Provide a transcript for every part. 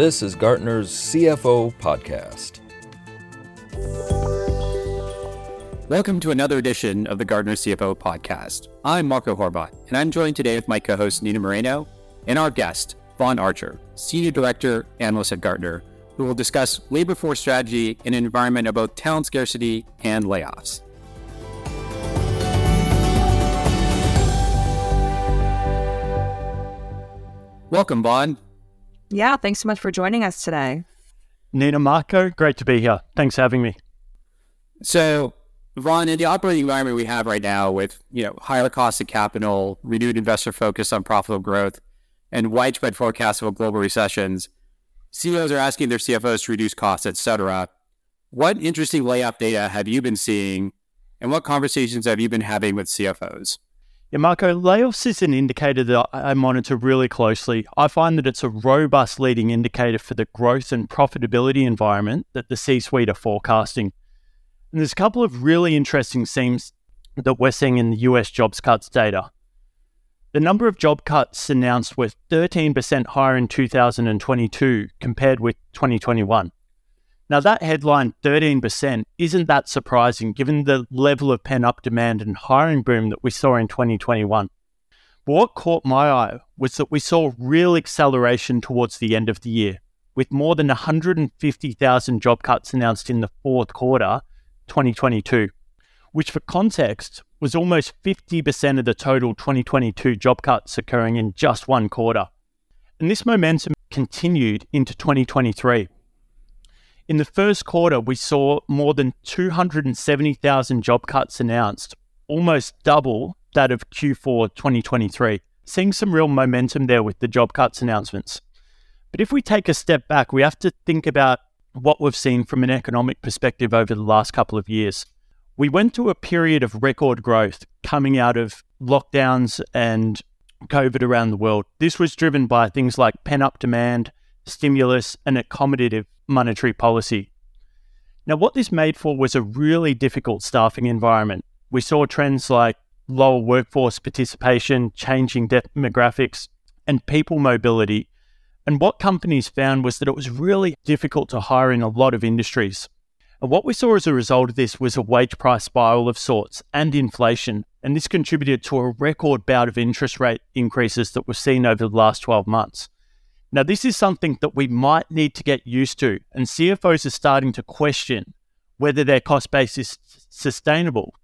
This is Gartner's CFO Podcast. Welcome to another edition of the Gartner CFO Podcast. I'm Marco Horvat, and I'm joined today with my co host Nina Moreno and our guest, Vaughn Archer, Senior Director, Analyst at Gartner, who will discuss labor force strategy in an environment of both talent scarcity and layoffs. Welcome, Vaughn. Yeah, thanks so much for joining us today. Nina Marco, great to be here. Thanks for having me. So, Vaughn, in the operating environment we have right now with, you know, higher cost of capital, renewed investor focus on profitable growth, and widespread forecasts of global recessions, CEOs are asking their CFOs to reduce costs, et cetera. What interesting layoff data have you been seeing, and what conversations have you been having with CFOs? Yeah, Marco, layoffs is an indicator that I monitor really closely. I find that it's a robust leading indicator for the growth and profitability environment that the C suite are forecasting. And there's a couple of really interesting themes that we're seeing in the US jobs cuts data. The number of job cuts announced was 13% higher in 2022 compared with 2021. Now, that headline, 13%, isn't that surprising given the level of pent up demand and hiring boom that we saw in 2021. But what caught my eye was that we saw real acceleration towards the end of the year, with more than 150,000 job cuts announced in the fourth quarter 2022, which, for context, was almost 50% of the total 2022 job cuts occurring in just one quarter. And this momentum continued into 2023 in the first quarter, we saw more than 270,000 job cuts announced, almost double that of Q4 2023. Seeing some real momentum there with the job cuts announcements. But if we take a step back, we have to think about what we've seen from an economic perspective over the last couple of years. We went through a period of record growth coming out of lockdowns and COVID around the world. This was driven by things like pent up demand, stimulus, and accommodative monetary policy. Now, what this made for was a really difficult staffing environment. We saw trends like lower workforce participation, changing demographics, and people mobility. And what companies found was that it was really difficult to hire in a lot of industries. And what we saw as a result of this was a wage price spiral of sorts and inflation. And this contributed to a record bout of interest rate increases that we've seen over the last 12 months. Now, this is something that we might need to get used to, and CFOs are starting to question whether their cost base is sustainable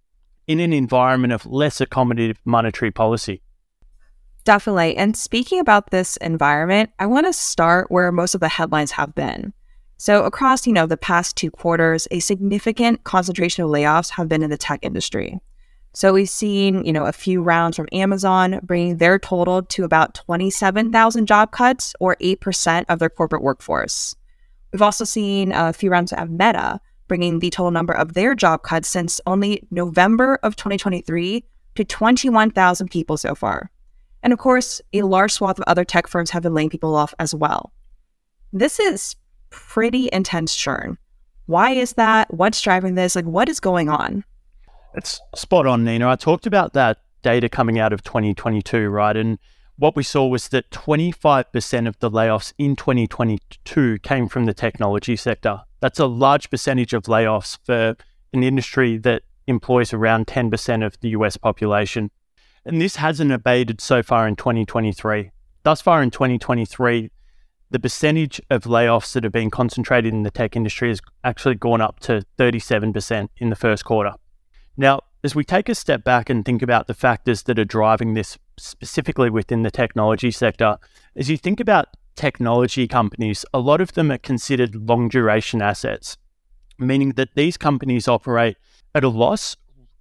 in an environment of less accommodative monetary policy. Definitely. And speaking about this environment, I want to start where most of the headlines have been. So across, you know, the past two quarters, a significant concentration of layoffs have been in the tech industry. So we've seen, you know, a few rounds from Amazon bringing their total to about 27,000 job cuts or 8% of their corporate workforce. We've also seen a few rounds of Meta bringing the total number of their job cuts since only November of 2023 to 21,000 people so far. And of course, a large swath of other tech firms have been laying people off as well. This is pretty intense churn. Why is that? What's driving this? Like, what is going on? It's spot on, Nina. I talked about that data coming out of 2022, right? And what we saw was that 25% of the layoffs in 2022 came from the technology sector. That's a large percentage of layoffs for an industry that employs around 10% of the US population. And this hasn't abated so far in 2023. Thus far in 2023, the percentage of layoffs that have been concentrated in the tech industry has actually gone up to 37% in the first quarter. Now, as we take a step back and think about the factors that are driving this specifically within the technology sector, as you think about technology companies, a lot of them are considered long duration assets, meaning that these companies operate at a loss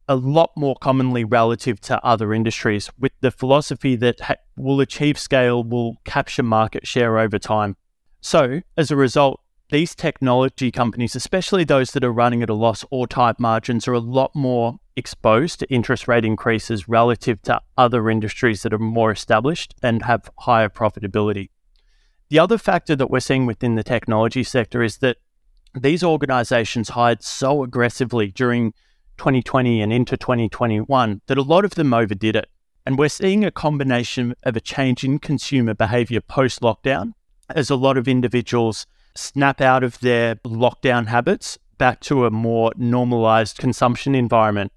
a lot more commonly relative to other industries, with the philosophy that ha- will achieve scale, will capture market share over time. So, as a result, these technology companies, especially those that are running at a loss or tight margins, are a lot more exposed to interest rate increases relative to other industries that are more established and have higher profitability. The other factor that we're seeing within the technology sector is that these organizations hired so aggressively during 2020 and into 2021 that a lot of them overdid it. And we're seeing a combination of a change in consumer behavior post lockdown as a lot of individuals snap out of their lockdown habits back to a more normalized consumption environment,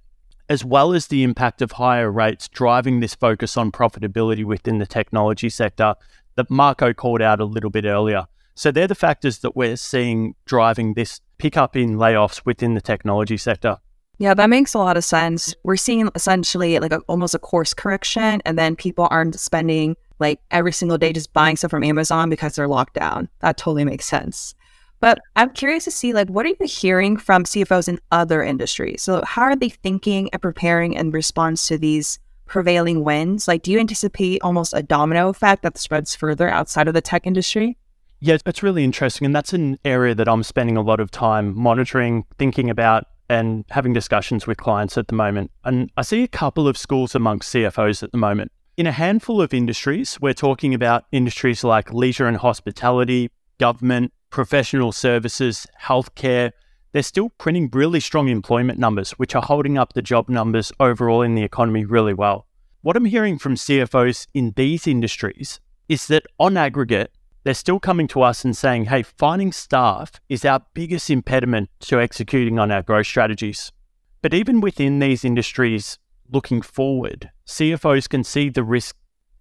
as well as the impact of higher rates driving this focus on profitability within the technology sector that Marco called out a little bit earlier. So they're the factors that we're seeing driving this pickup in layoffs within the technology sector. Yeah, that makes a lot of sense. We're seeing essentially like a, almost a course correction, and then people aren't spending like every single day just buying stuff from Amazon because they're locked down. That totally makes sense. But I'm curious to see like what are you hearing from CFOs in other industries? So how are they thinking and preparing in response to these prevailing winds? Like do you anticipate almost a domino effect that spreads further outside of the tech industry? Yeah, it's really interesting. And that's an area that I'm spending a lot of time monitoring, thinking about, and having discussions with clients at the moment. And I see a couple of schools amongst CFOs at the moment. In a handful of industries, we're talking about industries like leisure and hospitality, government, professional services, healthcare, they're still printing really strong employment numbers, which are holding up the job numbers overall in the economy really well. What I'm hearing from CFOs in these industries is that on aggregate, they're still coming to us and saying, hey, finding staff is our biggest impediment to executing on our growth strategies. But even within these industries, looking forward, CFOs can see the risk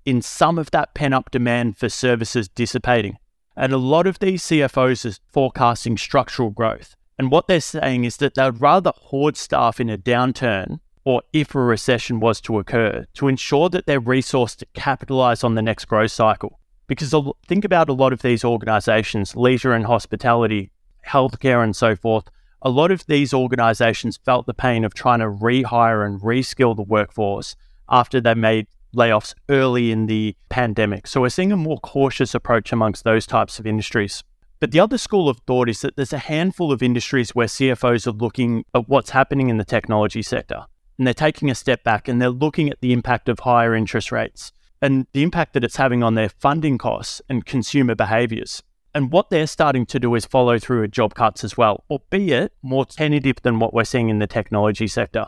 in some of that pent up demand for services dissipating. And a lot of these CFOs are forecasting structural growth. And what they're saying is that they'd rather hoard staff in a downturn or if a recession was to occur to ensure that they're resourced to capitalize on the next growth cycle. Because think about a lot of these organizations, leisure and hospitality, healthcare, and so forth. A lot of these organizations felt the pain of trying to rehire and reskill the workforce after they made layoffs early in the pandemic. So we're seeing a more cautious approach amongst those types of industries. But the other school of thought is that there's a handful of industries where CFOs are looking at what's happening in the technology sector. And they're taking a step back and they're looking at the impact of higher interest rates and the impact that it's having on their funding costs and consumer behaviors. And what they're starting to do is follow through with job cuts as well, albeit more tentative than what we're seeing in the technology sector.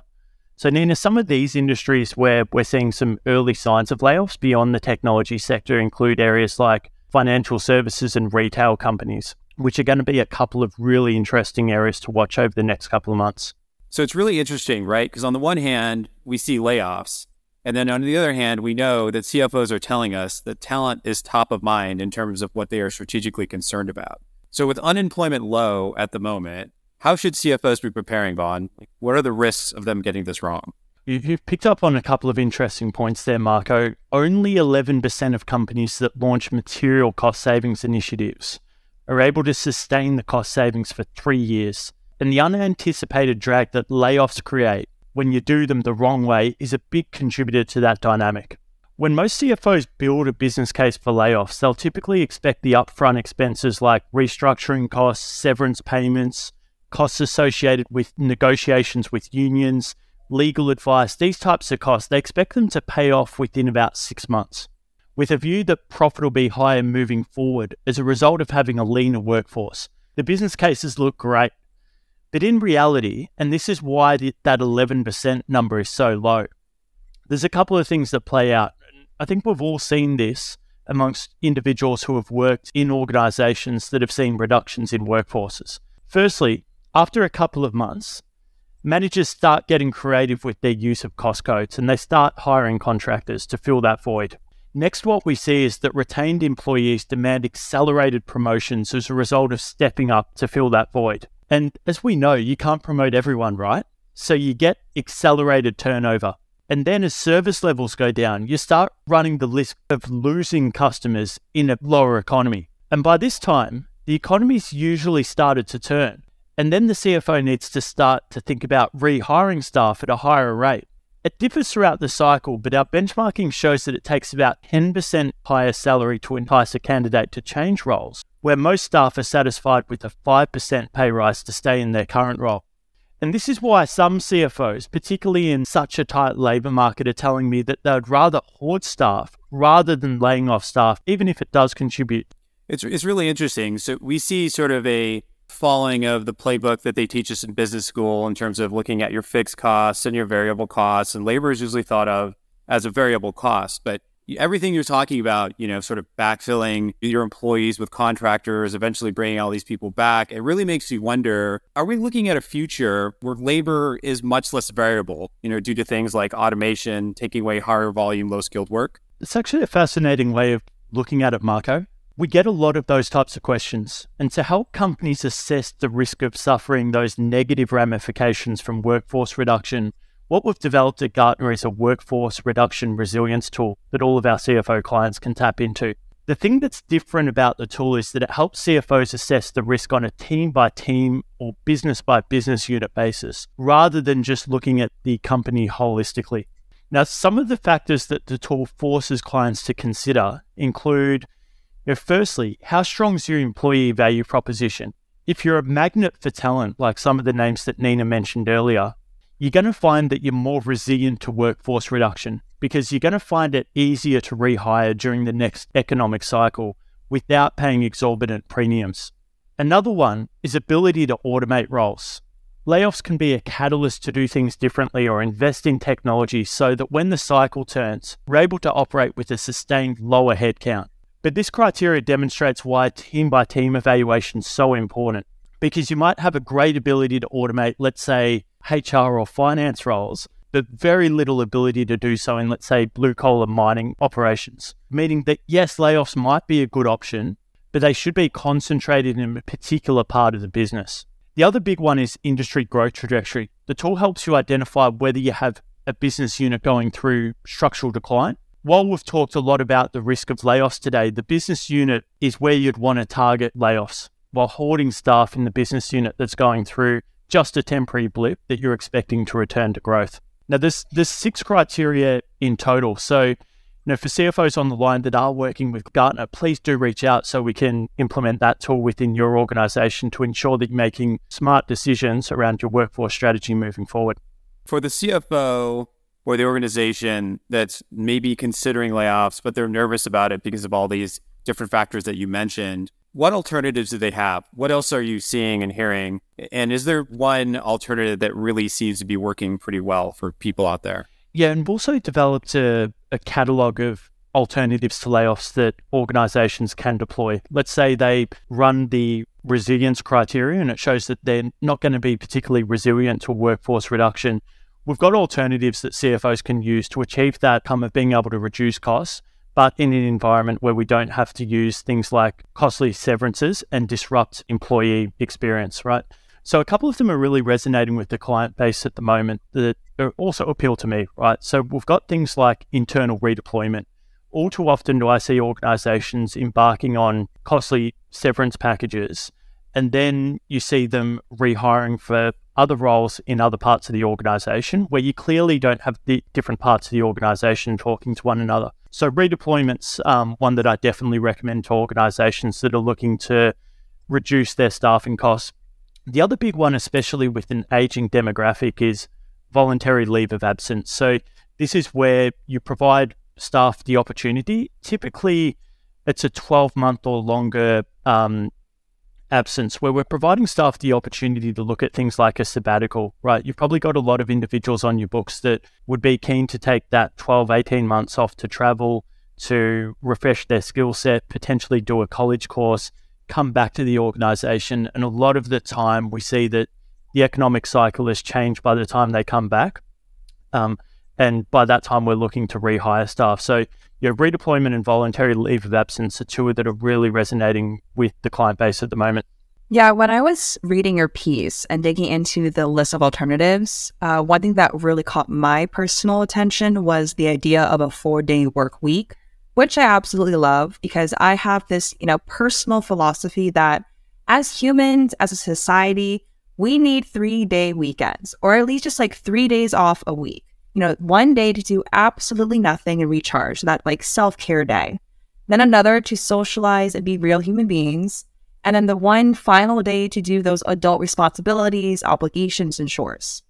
So, Nina, some of these industries where we're seeing some early signs of layoffs beyond the technology sector include areas like financial services and retail companies, which are going to be a couple of really interesting areas to watch over the next couple of months. So, it's really interesting, right? Because on the one hand, we see layoffs. And then on the other hand, we know that CFOs are telling us that talent is top of mind in terms of what they are strategically concerned about. So, with unemployment low at the moment, how should CFOs be preparing, Vaughn? What are the risks of them getting this wrong? You've picked up on a couple of interesting points there, Marco. Only 11% of companies that launch material cost savings initiatives are able to sustain the cost savings for three years. And the unanticipated drag that layoffs create when you do them the wrong way is a big contributor to that dynamic. When most CFOs build a business case for layoffs, they'll typically expect the upfront expenses like restructuring costs, severance payments, costs associated with negotiations with unions, legal advice, these types of costs, they expect them to pay off within about six months, with a view that profit will be higher moving forward as a result of having a leaner workforce. The business cases look great, but in reality, and this is why that 11% number is so low, there's a couple of things that play out. I think we've all seen this amongst individuals who have worked in organizations that have seen reductions in workforces. Firstly, after a couple of months, managers start getting creative with their use of cost codes and they start hiring contractors to fill that void. Next, what we see is that retained employees demand accelerated promotions as a result of stepping up to fill that void. And as we know, you can't promote everyone, right? So you get accelerated turnover. And then as service levels go down, you start running the risk of losing customers in a lower economy. And by this time, the economy's usually started to turn. And then the CFO needs to start to think about rehiring staff at a higher rate. It differs throughout the cycle, but our benchmarking shows that it takes about 10% higher salary to entice a candidate to change roles, where most staff are satisfied with a 5% pay rise to stay in their current role. And this is why some CFOs, particularly in such a tight labour market, are telling me that they'd rather hoard staff rather than laying off staff, even if it does contribute. It's, it's really interesting. So we see sort of a following of the playbook that they teach us in business school in terms of looking at your fixed costs and your variable costs. And labor is usually thought of as a variable cost. But everything you're talking about, you know, sort of backfilling your employees with contractors, eventually bringing all these people back, it really makes you wonder are we looking at a future where labor is much less variable, you know, due to things like automation, taking away higher volume, low skilled work? It's actually a fascinating way of looking at it, Marco. We get a lot of those types of questions. And to help companies assess the risk of suffering those negative ramifications from workforce reduction, what we've developed at Gartner is a workforce reduction resilience tool that all of our CFO clients can tap into. The thing that's different about the tool is that it helps CFOs assess the risk on a team by team or business by business unit basis, rather than just looking at the company holistically. Now, some of the factors that the tool forces clients to consider include you firstly, how strong is your employee value proposition? If you're a magnet for talent, like some of the names that Nina mentioned earlier, you're going to find that you're more resilient to workforce reduction because you're going to find it easier to rehire during the next economic cycle without paying exorbitant premiums. Another one is ability to automate roles. Layoffs can be a catalyst to do things differently or invest in technology so that when the cycle turns, we're able to operate with a sustained lower headcount. But this criteria demonstrates why team by team evaluation is so important because you might have a great ability to automate, let's say, HR or finance roles, but very little ability to do so in, let's say, blue collar mining operations. Meaning that, yes, layoffs might be a good option, but they should be concentrated in a particular part of the business. The other big one is industry growth trajectory. The tool helps you identify whether you have a business unit going through structural decline. While we've talked a lot about the risk of layoffs today, the business unit is where you'd want to target layoffs while hoarding staff in the business unit that's going through just a temporary blip that you're expecting to return to growth. Now, there's, there's six criteria in total. So, you know, for CFOs on the line that are working with Gartner, please do reach out so we can implement that tool within your organization to ensure that you're making smart decisions around your workforce strategy moving forward. For the CFO or the organization that's maybe considering layoffs, but they're nervous about it because of all these different factors that you mentioned, what alternatives do they have? What else are you seeing and hearing? And is there one alternative that really seems to be working pretty well for people out there? Yeah, and we've also developed a, a catalog of alternatives to layoffs that organizations can deploy. Let's say they run the resilience criteria and it shows that they're not going to be particularly resilient to workforce reduction. We've got alternatives that CFOs can use to achieve that outcome of being able to reduce costs but in an environment where we don't have to use things like costly severances and disrupt employee experience, right? So a couple of them are really resonating with the client base at the moment that also appeal to me, right? So we've got things like internal redeployment. All too often do I see organizations embarking on costly severance packages and then you see them rehiring for other roles in other parts of the organization where you clearly don't have the different parts of the organization talking to one another. So redeployment's um, one that I definitely recommend to organizations that are looking to reduce their staffing costs. The other big one, especially with an aging demographic, is voluntary leave of absence. So this is where you provide staff the opportunity. Typically, it's a 12 month or longer um, absence where we're providing staff the opportunity to look at things like a sabbatical, right? You've probably got a lot of individuals on your books that would be keen to take that 12, 18 months off to travel, to refresh their skill set, potentially do a college course, come back to the organization. And a lot of the time we see that the economic cycle has changed by the time they come back. Um, and by that time, we're looking to rehire staff. So your redeployment and voluntary leave of absence are two that are really resonating with the client base at the moment. Yeah, when I was reading your piece and digging into the list of alternatives, uh, one thing that really caught my personal attention was the idea of a four day work week, which I absolutely love because I have this, you know, personal philosophy that as humans, as a society, we need three day weekends or at least just like three days off a week you know, one day to do absolutely nothing and recharge, that like self care day. Then another to socialize and be real human beings. And then the one final day to do those adult responsibilities, obligations, and chores.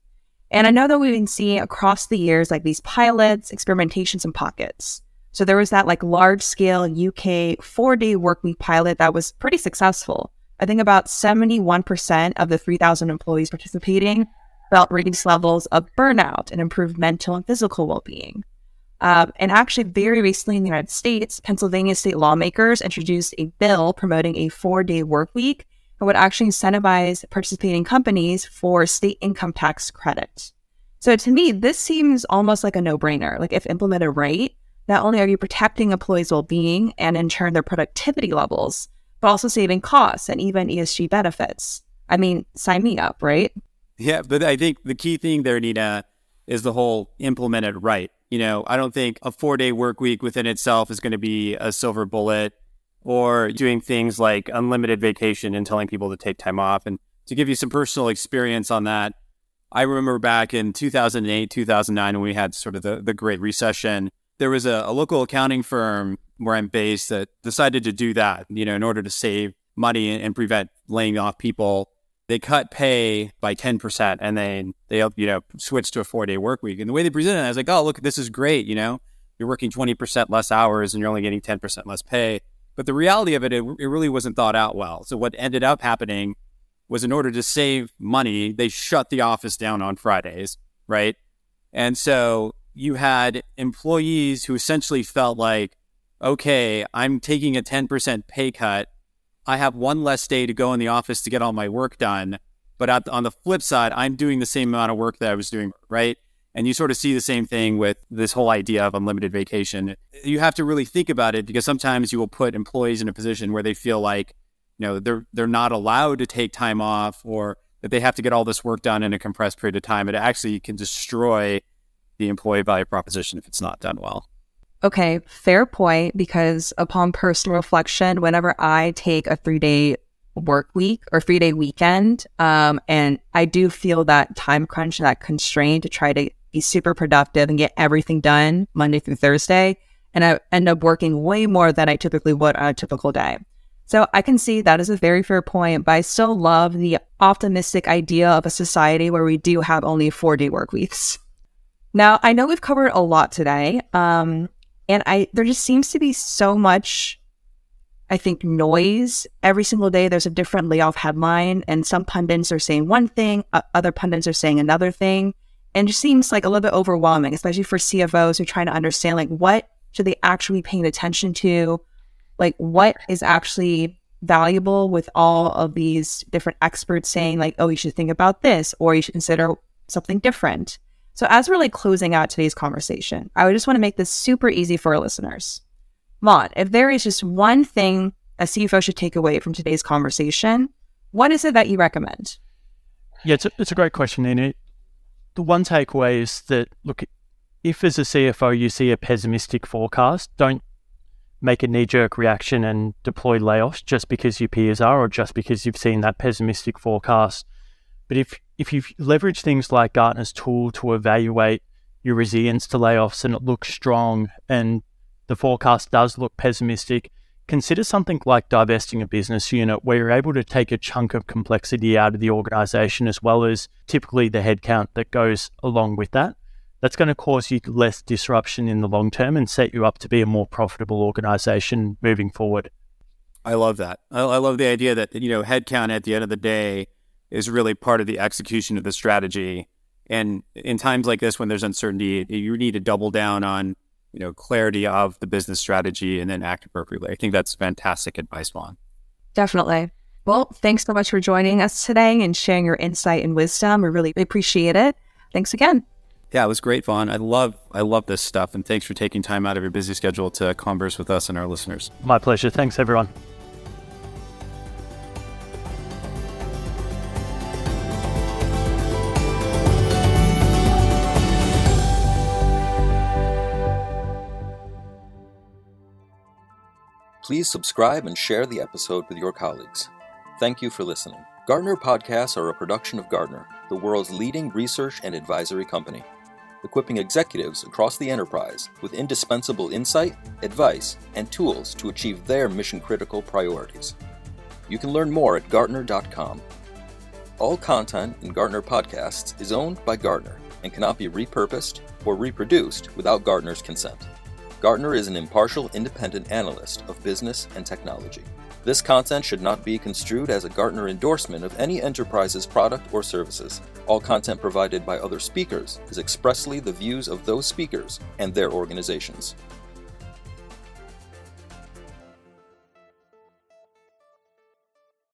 And I know that we've been seeing across the years like these pilots, experimentations, and pockets. So there was that like large scale UK four day work week pilot that was pretty successful. I think about 71% of the 3,000 employees participating felt reduced levels of burnout and improved mental and physical well being. Um, and actually, very recently in the United States, Pennsylvania state lawmakers introduced a bill promoting a four day work week and would actually incentivize participating companies for state income tax credit. So to me, this seems almost like a no brainer. Like, if implemented right, not only are you protecting employees' well being and in turn their productivity levels, but also saving costs and even ESG benefits. I mean, sign me up, right? Yeah, but I think the key thing there, Nina, is the whole implemented right. You know, I don't think a four day work week within itself is going to be a silver bullet or doing things like unlimited vacation and telling people to take time off. And to give you some personal experience on that, I remember back in 2008, 2009, when we had sort of the, the Great Recession, there was a, a local accounting firm where I'm based that decided to do that, you know, in order to save money and prevent laying off people they cut pay by 10% and then they, you know, switched to a four day work week. And the way they presented it, I was like, oh, look, this is great. You know, you're working 20% less hours and you're only getting 10% less pay. But the reality of it, it, it really wasn't thought out well. So what ended up happening was in order to save money, they shut the office down on Fridays, right? And so you had employees who essentially felt like, okay, I'm taking a 10% pay cut I have one less day to go in the office to get all my work done. But on the flip side, I'm doing the same amount of work that I was doing, right? And you sort of see the same thing with this whole idea of unlimited vacation. You have to really think about it because sometimes you will put employees in a position where they feel like, you know, they're they're not allowed to take time off or that they have to get all this work done in a compressed period of time. It actually can destroy the employee value proposition if it's not done well. Okay, fair point. Because upon personal reflection, whenever I take a three day work week or three day weekend, um, and I do feel that time crunch, that constraint to try to be super productive and get everything done Monday through Thursday, and I end up working way more than I typically would on a typical day. So I can see that is a very fair point, but I still love the optimistic idea of a society where we do have only four day work weeks. Now, I know we've covered a lot today. Um, and I there just seems to be so much I think noise every single day. There's a different layoff headline, and some pundits are saying one thing, uh, other pundits are saying another thing, and it just seems like a little bit overwhelming, especially for CFOs who are trying to understand like what should they actually be paying attention to, like what is actually valuable with all of these different experts saying like, oh, you should think about this, or you should consider something different. So, as we're like closing out today's conversation, I would just want to make this super easy for our listeners. Vaughn, if there is just one thing a CFO should take away from today's conversation, what is it that you recommend? Yeah, it's a, it's a great question, Nina. The one takeaway is that, look, if as a CFO you see a pessimistic forecast, don't make a knee jerk reaction and deploy layoffs just because your peers are or just because you've seen that pessimistic forecast. But if if you leverage things like Gartner's tool to evaluate your resilience to layoffs and it looks strong and the forecast does look pessimistic, consider something like divesting a business unit where you're able to take a chunk of complexity out of the organization as well as typically the headcount that goes along with that. That's going to cause you less disruption in the long term and set you up to be a more profitable organization moving forward. I love that. I, love the idea that, you know, headcount at the end of the day is really part of the execution of the strategy. And in times like this, when there's uncertainty, you need to double down on you know clarity of the business strategy and then act appropriately. I think that's fantastic advice, Vaughn. Definitely. Well, thanks so much for joining us today and sharing your insight and wisdom. We really appreciate it. Thanks again. Yeah, it was great, Vaughn. I love I love this stuff, and thanks for taking time out of your busy schedule to converse with us and our listeners. My pleasure. Thanks, everyone. Please subscribe and share the episode with your colleagues. Thank you for listening. Gartner podcasts are a production of Gartner, the world's leading research and advisory company, equipping executives across the enterprise with indispensable insight, advice, and tools to achieve their mission critical priorities. You can learn more at Gartner.com. All content in Gartner podcasts is owned by Gartner and cannot be repurposed or reproduced without Gartner's consent. Gartner is an impartial independent analyst of business and technology. This content should not be construed as a Gartner endorsement of any enterprise's product or services. All content provided by other speakers is expressly the views of those speakers and their organizations.